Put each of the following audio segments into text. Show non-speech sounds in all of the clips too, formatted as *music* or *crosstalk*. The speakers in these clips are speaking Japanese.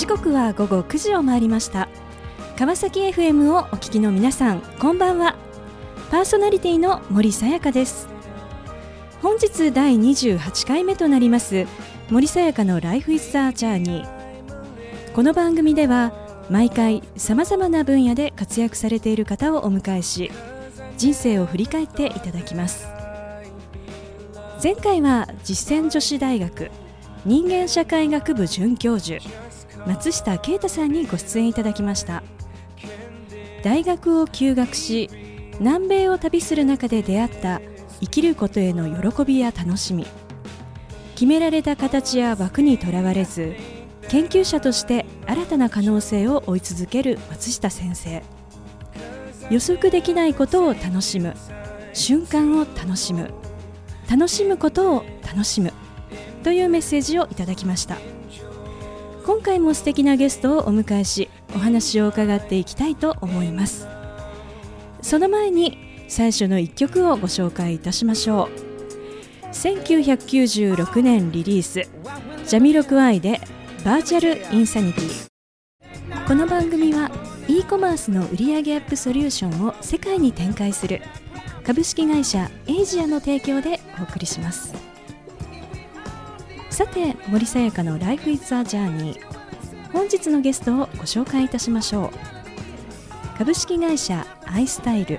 時刻は午後9時を回りました。川崎 FM をお聞きの皆さんこんばんは。パーソナリティの森さやかです。本日第28回目となります森さやかのライフイズザージャーニー。この番組では毎回さまざまな分野で活躍されている方をお迎えし人生を振り返っていただきます。前回は実践女子大学人間社会学部准教授。松下啓太さんにご出演いただきました。大学を休学し南米を旅する中で出会った生きることへの喜びや楽しみ。決められた形や枠にとらわれず研究者として新たな可能性を追い続ける松下先生。予測できないことを楽しむ。瞬間を楽しむ。楽しむことを楽しむ。というメッセージをいただきました。今回も素敵なゲストをお迎えしお話を伺っていきたいと思います。その前に最初の1曲をご紹介いたしましょう。1996年リリースジャミロクアイでバーチャルインサニティ。この番組は e コマースの売上アップソリューションを世界に展開する株式会社エイジアの提供でお送りします。さて森さやかの Life is a Journey 本日のゲストをご紹介いたしましょう。株式会社アイスタイル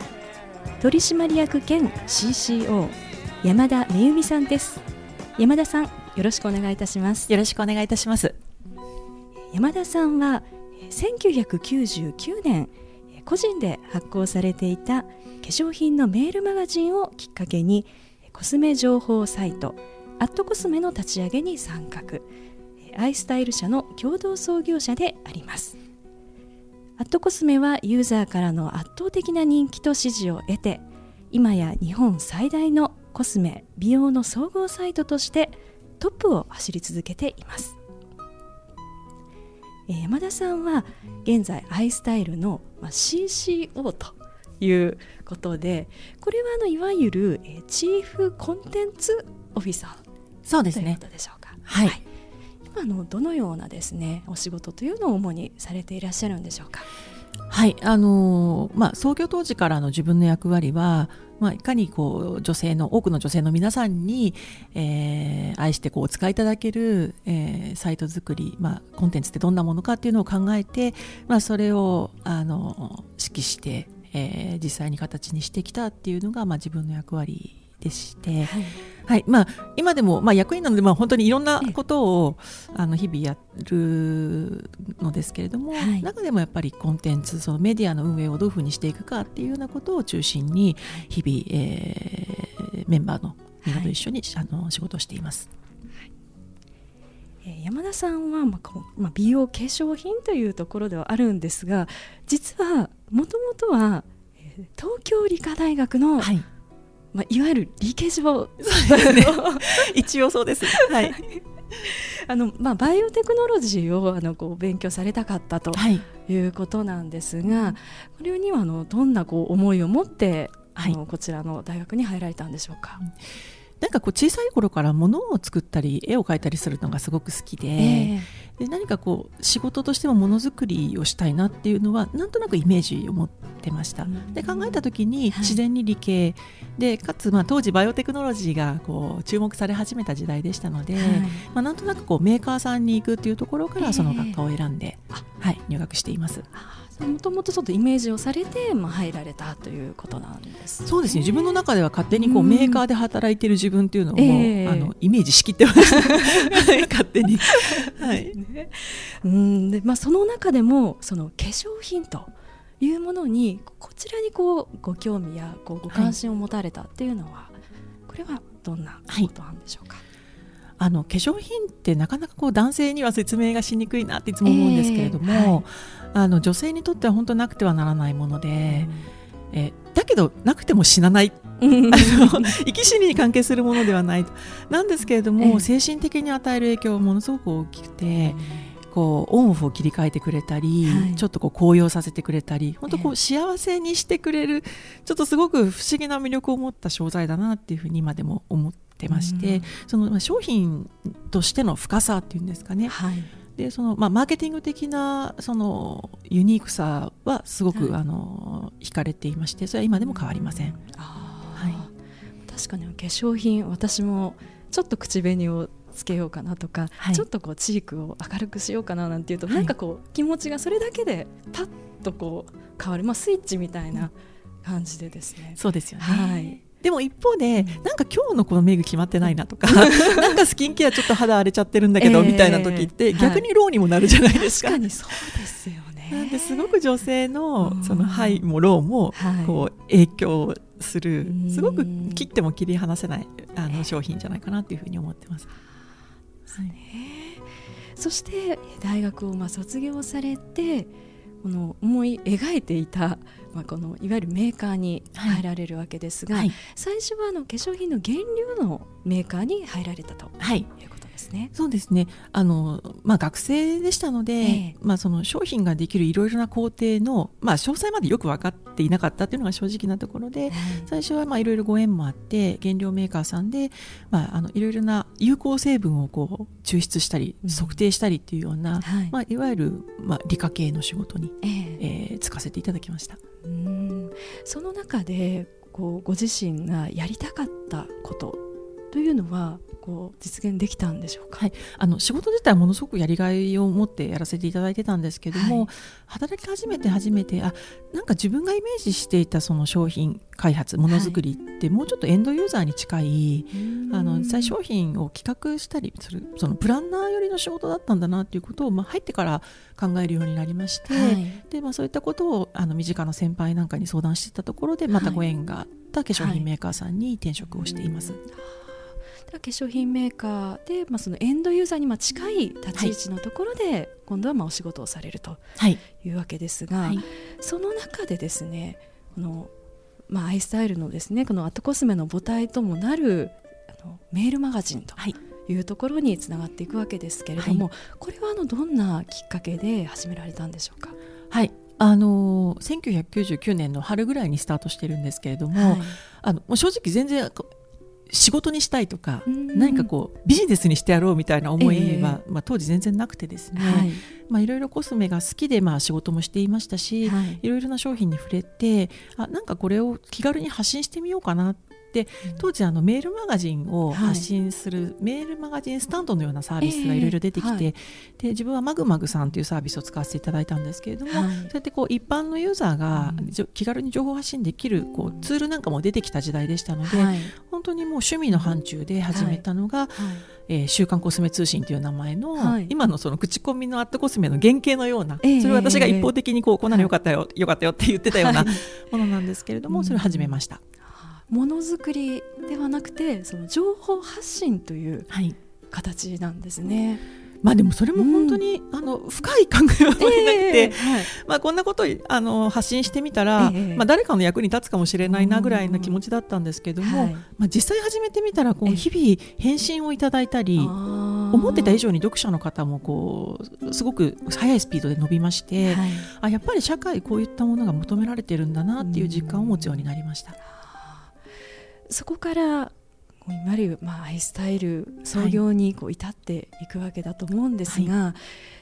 取締役兼 CCO 山田めゆみさんです。山田さんよろしくお願いいたします。よろしくお願いいたします。山田さんは1999年個人で発行されていた化粧品のメールマガジンをきっかけにコスメ情報サイトアットコスメの立ち上げに参画。アイスタイル社の共同創業者であります。アットコスメはユーザーからの圧倒的な人気と支持を得て今や日本最大のコスメ美容の総合サイトとしてトップを走り続けています。山田さんは現在アイスタイルの CCO ということでこれはあのいわゆるチーフコンテンツオフィサーそうですね。でしょうか。はい。はい、今のどのようなですねお仕事というのを主にされていらっしゃるんでしょうか。はいあのー、まあ、創業当時からの自分の役割は、まあ、いかにこう女性の多くの女性の皆さんに、えー、愛してこうお使いいただける、えー、サイト作り、まあ、コンテンツってどんなものかっていうのを考えて、まあ、それをあの指揮して、えー、実際に形にしてきたっていうのが、まあ、自分の役割でして、はい、はい、まあ、今でも、まあ、役員なので、まあ、本当にいろんなことをあの日々やるのですけれども、はい、中でもやっぱりコンテンツそのメディアの運営をどういうふうにしていくかっていうようなことを中心に日々、えー、メンバーのみんなと一緒に、はい、あの仕事をしています。山田さんは、まあまあ、美容化粧品というところではあるんですが実はもともとは東京理科大学の、はいまあ、いわゆる理系上、ね、*laughs* 一応そうです、はい、*laughs* あのまあ、バイオテクノロジーをあのこう勉強されたかったとい。うことなんですが、はい、これにはあのどんなこう思いを持って、あのこちらの大学に入られたんでしょうか？なんかこう小さい頃から物を作ったり絵を描いたりするのがすごく好きでえー、で何かこう仕事としてもものづくりをしたいなっていうのはなんとなくイメージを持ってました。で考えた時に自然に理系。でかつまあ当時バイオテクノロジーがこう注目され始めた時代でしたので、はい、まあ、なんとなくこうメーカーさんに行くっていうところからその学科を選んで、えー、はい、入学しています。もともとちょっとイメージをされて、まあ、入られたということなんです、ね、そうですね。自分の中では勝手にこう、メーカーで働いている自分っていうのを、えー、あのイメージしきってました *laughs* 勝手に。はい、ね、うん。でまあ、その中でもその化粧品というものにこちらにこうご興味やこうご関心を持たれたっていうのは、はい、これはどんなことなんでしょうか、はいあの化粧品ってなかなかこう男性には説明がしにくいなっていつも思うんですけれども、えーはい、あの女性にとっては本当なくてはならないもので、うん、えだけどなくても死なない。生き死にに関係するものではないなんですけれども、えー、精神的に与える影響はものすごく大きくて。こうオンオフを切り替えてくれたり、はい、ちょっとこう高揚させてくれたり本当こう幸せにしてくれるちょっとすごく不思議な魅力を持った商材だなっていうふうに今でも思ってまして、うん、その商品としての深さっていうんですかね、はい、でその、まあ、マーケティング的なそのユニークさはすごく、はい。あの惹かれていましてそれは今でも変わりません。あー。はい。確かに化粧品私もちょっと口紅をつけようかなとか、はい。ちょっとこうチークを明るくしようかななんていうと、はいなんかこう気持ちがそれだけでパッとこう変わる、まあ、スイッチみたいな感じでですね。そうですよね、はいでも一方で、なんか今日のこのメイク決まってないなとか *laughs* なんかスキンケアちょっと肌荒れちゃってるんだけど、ええ。みたいな時ってはい。逆にローにもなるじゃないですか。確かにそうですよね。なんですごく女性のうん。そのハイもローもはい。こう影響するうん。すごく切っても切り離せないあええ。の商品じゃないかなというふうに思ってます。はいそして大学をまあ卒業されてこの思い描いていた、まあ、このいわゆるメーカーに入られるわけですが、はい。最初はあの化粧品の原料のメーカーに入られたとはい。いうことですね。そうですね。あの、まあ、学生でしたので、ええ。まあ、その商品ができるいろいろな工程の、まあ、詳細までよく分かっていなかったというのが正直なところで最初はまあいろいろご縁もあって原料メーカーさんで、まあ、あのいろいろな有効成分をこう抽出したりうん。測定したりっていうような、はい。まあ、いわゆる、まあ、理科系の仕事に、ええ。えーつかせていただきました。うん。その中でこうご自身がやりたかったことというのはこう実現できたんでしょうか？はい。あの仕事自体はものすごくやりがいを持ってやらせていただいてたんですけども、はい。働き始めて初めてあなんか自分がイメージしていたその商品開発ものづくりってもうちょっとエンドユーザーに近い、あの実際商品を企画したりするそのプランナー寄りの仕事だったんだなっていうことを、まあ、入ってから考えるようになりまして、はい。でまあ、そういったことをあの身近な先輩なんかに相談していたところでまたご縁があった化粧品メーカーさんに転職をしています。化粧品メーカーで、まあ、そのエンドユーザーにまあ近い立ち位置のところで、今度はまあお仕事をされるとはい。いうわけですが、はい。その中でですねこの、まあ、アイスタイルのですねこのアットコスメの母体ともなるあのメールマガジンとはい。いうところにつながっていくわけですけれども、これはあのどんなきっかけで始められたんでしょうか？はい。あのー1999年の春ぐらいにスタートしてるんですけれども、はい。あの正直全然仕事にしたいとかうん。何かこうビジネスにしてやろうみたいな思いは、えまあ、当時全然なくてですね、はい。まあ、いろいろコスメが好きで、まあ、仕事もしていましたし、はい。いろいろな商品に触れてあなんかこれを気軽に発信してみようかなって当時あのメールマガジンをはい発信する、メールマガジンスタンドのようなサービスがええいろいろ出てきて、はいで自分はマグマグさんというサービスを使わせていただいたんですけれども、はい。そうやってこう一般のユーザーが気軽に情報発信できるこうツールなんかも出てきた時代でしたので、はい。本当にもう趣味の範疇で始めたのが、はい。えー週刊コスメ通信という名前の、はい。今のその口コミのアットコスメの原型のような、ええそれを私が一方的にこうこんなのよかったよ、よかったよって言ってたようなはい。ものなんですけれども、うん。それを始めました。ものづくりではなくてその情報発信というはい。形なんですね。まあでもそれも本当に、あの深い考えはなくて、ええはい。まあ、こんなことをあの発信してみたら、ええまあ、誰かの役に立つかもしれないなぐらいな気持ちだったんですけども、はい。まあ、実際始めてみたらこええ。う日々返信をいただいたり、思思ってた以上に読者の方もこうすごく速いスピードで伸びまして、はい。あやっぱり社会こういったものが求められてるんだなっていう実感を持つようになりました。そこからこういわゆる、まあ、アイスタイル創業にこう至っていくわけだと思うんですが、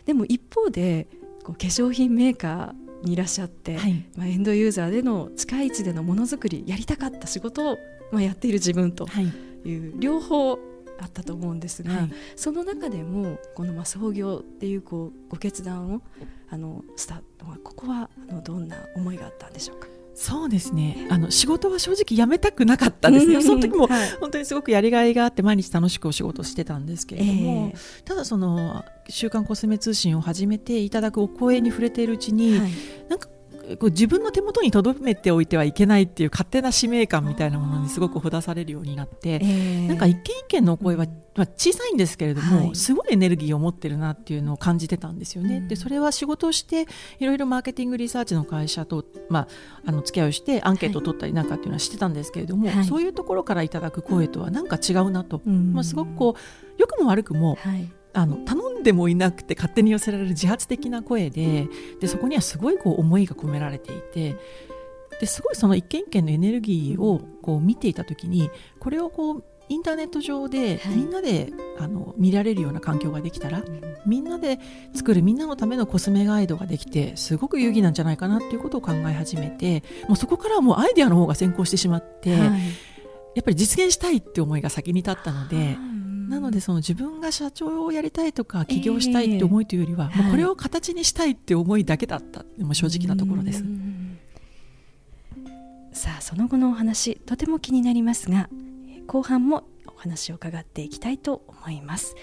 でも一方でこう化粧品メーカーにいらっしゃって、はい。まあ、エンドユーザーでの近い位置でのものづくりやりたかった仕事を、まあ、やっている自分とはい。いう両方あったと思うんですが、はい。その中でもこのまあ創業っていうこうご決断をあのしたのはここはあのどんな思いがあったんでしょうか？そうですね。あの仕事は正直辞めたくなかったんですね、その時もはい。本当にすごくやりがいがあって毎日楽しくお仕事してたんですけれども、えただその「週刊コスメ通信」を始めていただくお声に触れているうちに、えはい。なんかこう自分の手元に留めておいてはいけないっていう勝手な使命感みたいなものにすごくほだされるようになって、ええ。なんか一件一件のお声は、まあ、小さいんですけれども、はい。すごいエネルギーを持ってるなっていうのを感じてたんですよね。うん。でそれは仕事をしていろいろマーケティングリサーチの会社と、まあ、あの付き合いをしてアンケートを取ったりなんかっていうのはしてたんですけれども、はい。そういうところからいただく声とはなんか違うなと、うん。まあ、すごくこう良くも悪くもはいあの頼んでもいなくて勝手に寄せられる自発的な声ででそこにはすごいこう思いが込められていてですごいその一件一件のエネルギーをこう見ていた時にこれをこうインターネット上ではい。みんなで、あの見られるような環境ができたらみんなで作るみんなのためのコスメガイドができてすごく有意義なんじゃないかなっていうことを考え始めてもうそこからはもうアイデアの方が先行してしまって、はい。やっぱり実現したいって思いが先に立ったので。うんなのでその自分が社長をやりたいとか起業したいって思いというよりは、ええ。もうこれを形にしたいって思いだけだったもう正直なところです。う。んさあその後のお話とても気になりますがえー後半もお話を伺っていきたいと思います。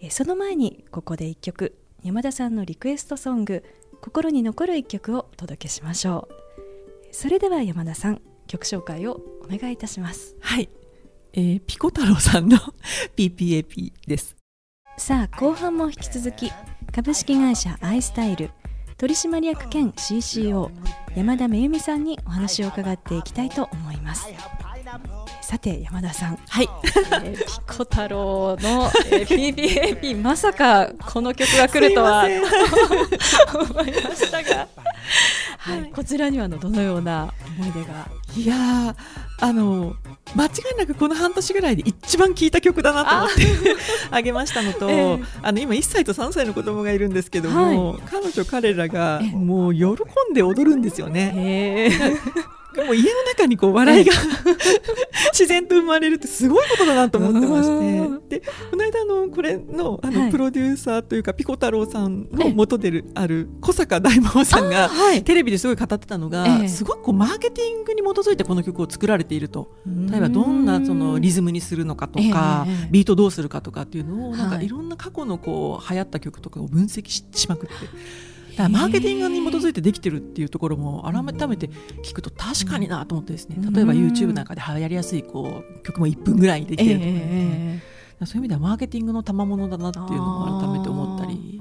えーその前にここで一曲山田さんのリクエストソング心に残る一曲をお届けしましょう。それでは山田さん曲紹介をお願いいたします。はい、えーピコ太郎さんの *laughs* PPAP です。さあ後半も引き続き株式会社アイスタイル取締役兼 CCO 山田めゆみさんにお話を伺っていきたいと思います。さて山田さん、はい、えーピコ太郎の、えー PPAP まさかこの曲が来るとは *laughs* 思いましたが、はい。はい。こちらにはあのどのような思い出が？いやーあの間違いなくこの半年ぐらいで一番聴いた曲だなと思ってあ *laughs* げましたのと、ええ。あの今1歳と3歳の子供がいるんですけども、彼女彼らがええもう喜んで踊るんですよね。へー *laughs* もう家の中にこう笑いが *laughs* 自然と生まれるってすごいことだなと思ってまうん。してでこの間あのこれのあはい。のプロデューサーというか、ピコ太郎さんの元でるある小坂大魔王さんがはい。テレビですごい語ってたのが、ええ。すごくこうマーケティングに基づいてこの曲を作られていると。例えばどんなそのリズムにするのかとか、ええ。ビートどうするかとかっていうのをなんかはい。いろんな過去のこう流行った曲とかを分析ししまくって。だマーケティングに基づいてできてるっていうところも改めて聞くと確かになと思ってですね。例えばうん YouTube なんかで流行りやすいこう曲も1分ぐらいにできてるとかね、ええそういう意味ではマーケティングの賜物だなっていうのを改めて思ったり。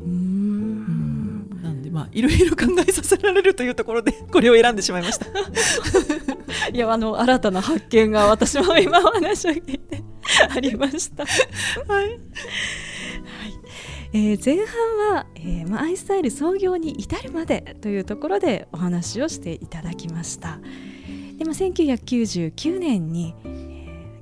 まあいろいろ考えさせられるというところでこれを選んでしまいました。*laughs* いやあの新たな発見が私も今お話を聞いてありました。はい。えー前半は、えーまあ、アイスタイル創業に至るまでというところでお話をしていただきました。で、まあ、1999年に、えー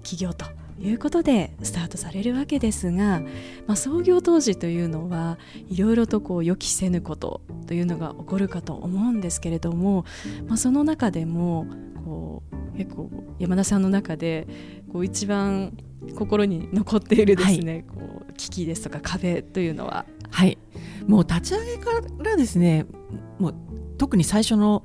起業ということでスタートされるわけですが、まあ、創業当時というのはいろいろとこう予期せぬことというのが起こるかと思うんですけれども、まあ、その中でもこう結構山田さんの中でこう一番心に残っているですね、こう危機ですとか壁というのは。はい、もう立ち上げからですねもう特に最初の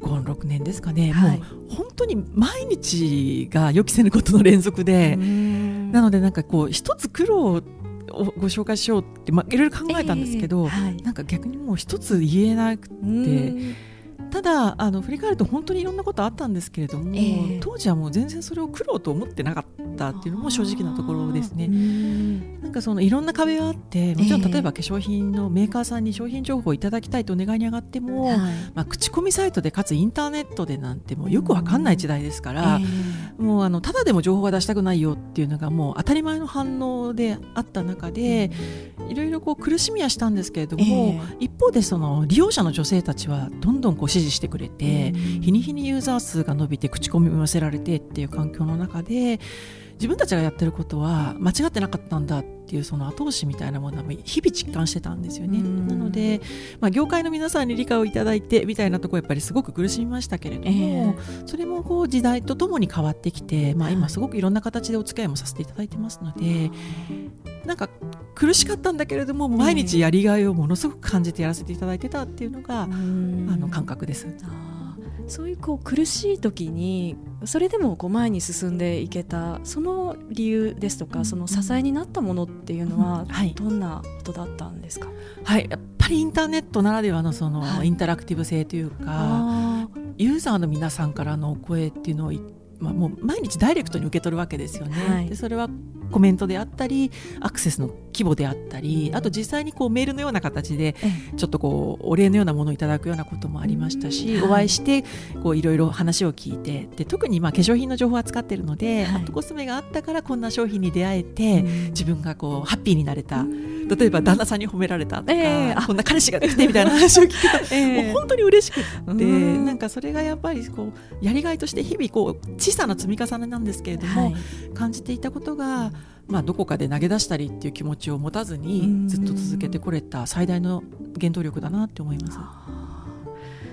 56年ですかね、はい。もう本当に毎日が予期せぬことの連続で、なのでなんかこう一つ苦労をご紹介しようって、まあ、いろいろ考えたんですけど、えーはい。なんか逆にもう一つ言えなくうんただあの振り返ると本当にいろんなことあったんですけれども、ええ。当時はもう全然それを苦労と思ってなかったっていうのも正直なところですね。うんなんかそのいろんな壁があってもちろんええ例えば化粧品のメーカーさんに商品情報をいただきたいとお願いに上がっても、はい。まあ、口コミサイトでかつインターネットでなんてもうよくわかんない時代ですから、えもうあのただでも情報が出したくないよっていうのがもう当たり前の反応であった中で、いろいろこう苦しみはしたんですけれども、一方でその利用者の女性たちはどんどんこう支持してくれて、日に日にユーザー数が伸びて口コミも寄せられてっていう環境の中で自分たちがやってることは間違ってなかったんだっていうその後押しみたいなものは日々実感してたんですよね。うん。なので、まあ、業界の皆さんに理解をいただいてみたいなところやっぱりすごく苦しみましたけれども、それもこう時代とともに変わってきて、まあ、今すごくいろんな形でお付き合いもさせていただいてますので、なんか苦しかったんだけれども毎日やりがいをものすごく感じてやらせていただいてたっていうのが、あの感覚です。そういうこう苦しい時にそれでもこう前に進んでいけたその理由ですとかその支えになったものっていうのはどんなことだったんですか、はい、やっぱりインターネットならではのその、はい。インタラクティブ性というかあユーザーの皆さんからのお声っていうのをい、まあ、もう毎日ダイレクトに受け取るわけですよね。はい。でそれはコメントであったりアクセスの規模であったりあと実際にこうメールのような形でえちょっとこうお礼のようなものをいただくようなこともありましたし、はいお会いしてこういろいろ話を聞いてで特にまあ化粧品の情報を扱ってるので、はい。コスメがあったからこんな商品に出会えて、うん。自分がこうハッピーになれた、例えば旦那さんに褒められたとか、ええ。あ。こんな彼氏ができてみたいな話を聞くと、*laughs* ええ。もう本当に嬉しくって、うん。なんかそれがやっぱりこうやりがいとして日々こう小小さな積み重ねなんですけれども、はい、感じていたことが、まあ、どこかで投げ出したりっていう気持ちを持たずにずっと続けてこれた最大の原動力だなって思います。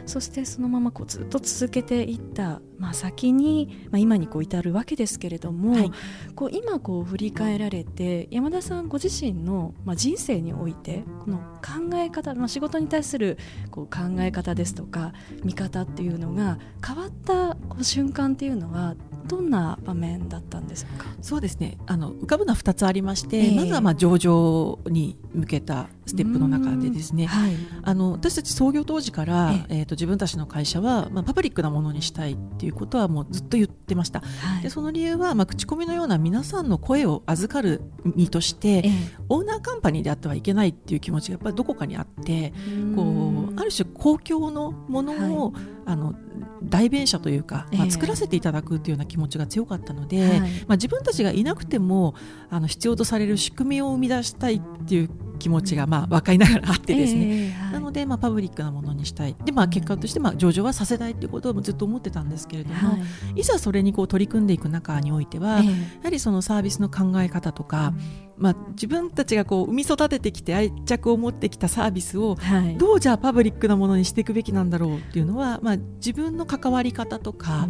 そしてそのままこうずっと続けていった、まあ、先に、まあ、今にこう至るわけですけれども、はい、こう今こう振り返られて山田さんご自身の、まあ、人生においてこの考え方、まあ、仕事に対するこう考え方ですとか見方っていうのが変わったこう瞬間っていうのはどんな場面だったんですか？そうですね。あの浮かぶのは2つありまして、えー、まずはまあ上場に向けたステップの中でですね、はい、あの私たち創業当時から、えー、えーと自分たちの会社は、まあ、パブリックなものにしたいっていうことはもうずっと言ってました、はい、でその理由は、まあ、口コミのような皆さんの声を預かる身として、えー、オーナーカンパニーであってはいけないっていう気持ちがやっぱりどこかにあってこうある種公共のものを、はい、あの代弁者というか、まあ、作らせていただくというような気持ちが強かったので、えー、まあ、自分たちがいなくてもあの必要とされる仕組みを生み出したいっていう気持ちがまあ分かりながらあってですね、えーはい、なのでまあパブリックなものにしたい。で、まあ、結果としてまあ上場はさせたいということをずっと思ってたんですけれども、はい、いざそれにこう取り組んでいく中においては、えー、やはりそのサービスの考え方とか、まあ、自分たちがこう生み育ててきて愛着を持ってきたサービスをどうじゃあパブリックなものにしていくべきなんだろうっていうのは、まあ、自分の関わり方とか、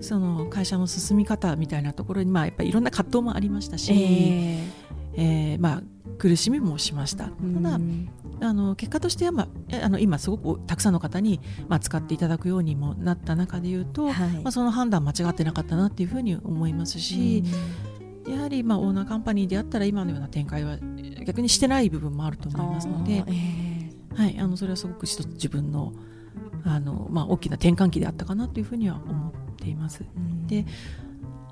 その会社の進み方みたいなところに、まあ、やっぱりいろんな葛藤もありましたし、えーえーまあ、苦しみもしました。ただあの結果としては、まあ、あの今すごくたくさんの方に、まあ、使っていただくようにもなった中でいうと、はい、まあ、その判断間違ってなかったなっていうふうに思いますし、やはりまあオーナーカンパニーであったら今のような展開は逆にしてない部分もあると思いますので、えー、はい、あのそれはすごく一つ自分のあの、まあ、大きな転換期であったかなというふうには思っています。で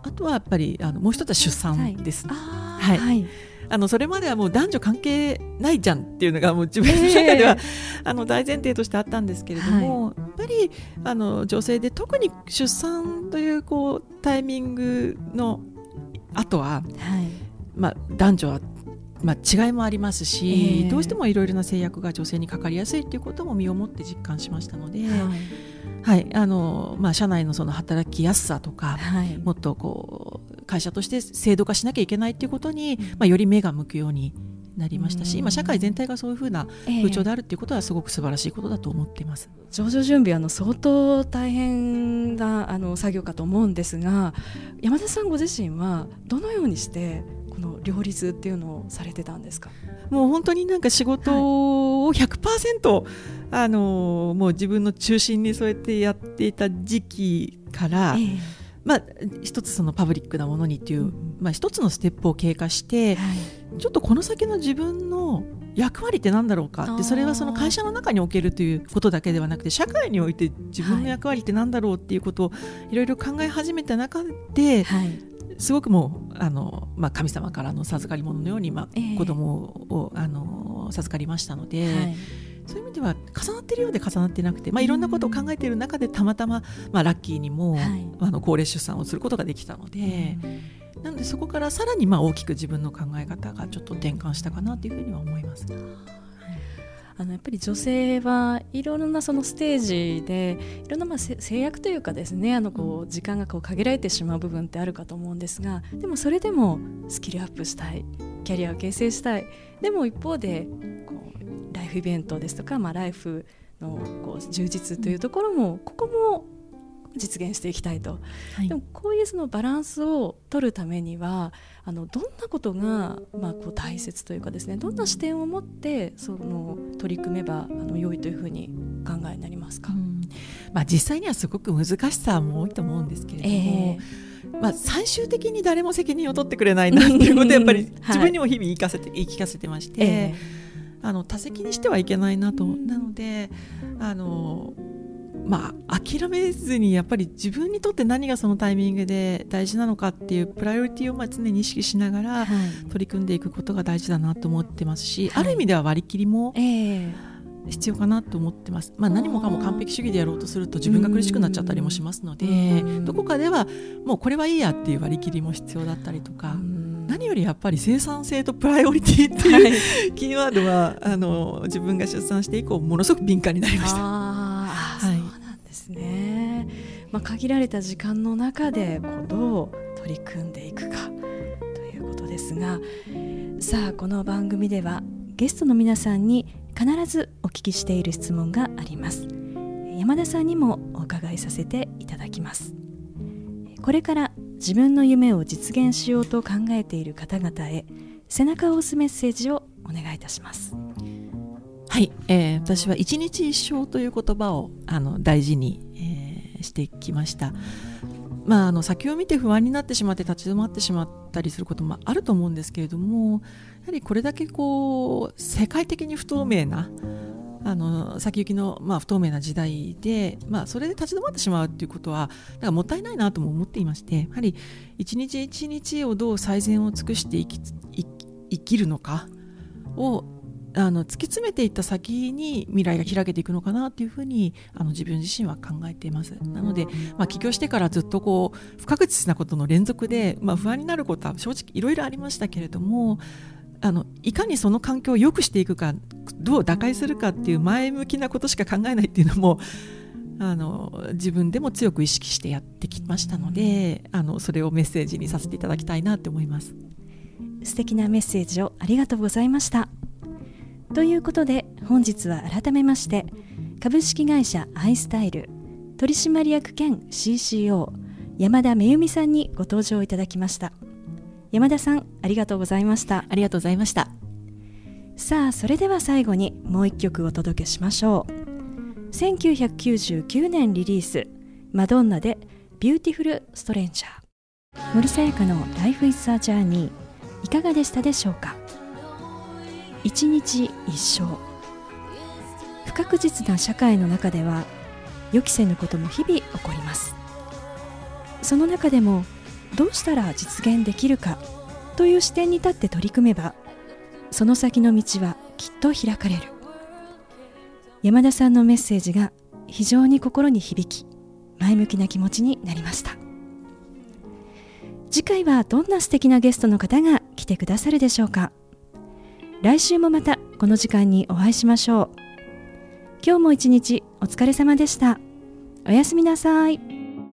あとはやっぱりあのもう一つは出産です。はい、はい。あのそれまではもう男女関係ないじゃんっていうのがもう自分の中では、えー、あの大前提としてあったんですけれども、はい、やっぱりあの女性で特に出産というこうタイミングの後は、はい、まあ、男女はまあ、違いもありますし、えー、どうしてもいろいろな制約が女性にかかりやすいということも身をもって実感しましたので、はい。はい、あのまあ、社内のその働きやすさとか、はい、もっとこう会社として制度化しなきゃいけないということに、まあ、より目が向くようになりましたし、今社会全体がそういうふうな風潮であるということはすごく素晴らしいことだと思っています。えー、上場準備あの相当大変なあの作業かと思うんですが山田さんご自身はどのようにしてこの両立っていうのをされてたんですか？もう本当になんか仕事を100%、はい、あのもう自分の中心にそうやってやっていた時期から、えー、まあ、一つそのパブリックなものにっていう、うん、まあ、一つのステップを経過して、はい、ちょっとこの先の自分の役割って何だろうかってそれはその会社の中におけるということだけではなくて社会において自分の役割って何だろうっていうことをいろいろ考え始めた中で、はい、すごくもうあの、まあ、神様からの授かり物のように、まあ、えー、子供をあの授かりましたので。はいそういう意味では重なっているようで重なっていなくて、まあ、いろんなことを考えている中でたまたま、まあ、ラッキーにも、はい、あの高齢出産をすることができたので、なのでそこからさらにまあ大きく自分の考え方がちょっと転換したかなというふうには思います。あのやっぱり女性はいろんなそのステージでいろんなまあ制約というかですねあのこう時間がこう限られてしまう部分ってあるかと思うんですがでもそれでもスキルアップしたい。キャリアを形成したい。でも一方でこうライフイベントですとか、まあ、ライフのこう充実というところもここも実現していきたいと、はい、でもこういうそのバランスを取るためにはあのどんなことが、まあ、こう大切というかですねどんな視点を持ってその取り組めばあの良いというふうに考えになりますか、うん、まあ、実際にはすごく難しさも多いと思うんですけれども。えー、まあ、最終的に誰も責任を取ってくれないなっていうことをやっぱり自分にも日々言いかせて、言い聞かせてまして、えー、あの多責にしてはいけないなと、なのであのまあ、諦めずにやっぱり自分にとって何がそのタイミングで大事なのかっていうプライオリティをまあ常に意識しながら取り組んでいくことが大事だなと思ってますし、はい、ある意味では割り切りも、必要かなと思ってます、まあ、何もかも完璧主義でやろうとすると自分が苦しくなっちゃったりもしますのでどこかではもうこれはいいやっていう割り切りも必要だったりとか。何よりやっぱり生産性とプライオリティっていう、キーワードはあの自分が出産して以降ものすごく敏感になりました。はい、ですね。まあ、限られた時間の中でこうどう取り組んでいくかということですがさあこの番組ではゲストの皆さんに必ずお聞きしている質問があります。山田さんにもお伺いさせていただきます。これから自分の夢を実現しようと考えている方々へ背中を押すメッセージをお願いいたします。はい、えー、私は一日一生という言葉をあの大事に、えー、してきました。まあ、あの先を見て不安になってしまって立ち止まってしまったりすることもあると思うんですけれどもやはりこれだけこう世界的に不透明なあの先行きの、まあ、不透明な時代で、まあ、それで立ち止まってしまうということはだからもったいないなとも思っていましてやはり一日一日をどう最善を尽くして生き生きるのかをあの突き詰めていった先に未来が開けていくのかなっていうふうにあの自分自身は考えています。なので、まあ、起業してからずっとこう不確実なことの連続で、まあ、不安になることは正直いろいろありましたけれどもあのいかにその環境を良くしていくかどう打開するかっていう前向きなことしか考えないっていうのもあの自分でも強く意識してやってきましたのであのそれをメッセージにさせていただきたいなって思います。素敵なメッセージをありがとうございました。ということで本日は改めまして株式会社アイスタイル取締役兼 CCO 山田めゆみさんにご登場いただきました。山田さんありがとうございました。ありがとうございました。さあそれでは最後にもう一曲お届けしましょう。1999年リリースマドンナでビューティフルストレンジャー森さやかのライフイズアジャーニーいかがでしたでしょうか？一日一生。不確実な社会の中では予期せぬことも日々起こります。その中でもどうしたら実現できるかという視点に立って取り組めばその先の道はきっと開かれる。山田さんのメッセージが非常に心に響き前向きな気持ちになりました。次回はどんな素敵なゲストの方が来てくださるでしょうか。来週もまたこの時間にお会いしましょう。今日も一日お疲れ様でした。おやすみなさい。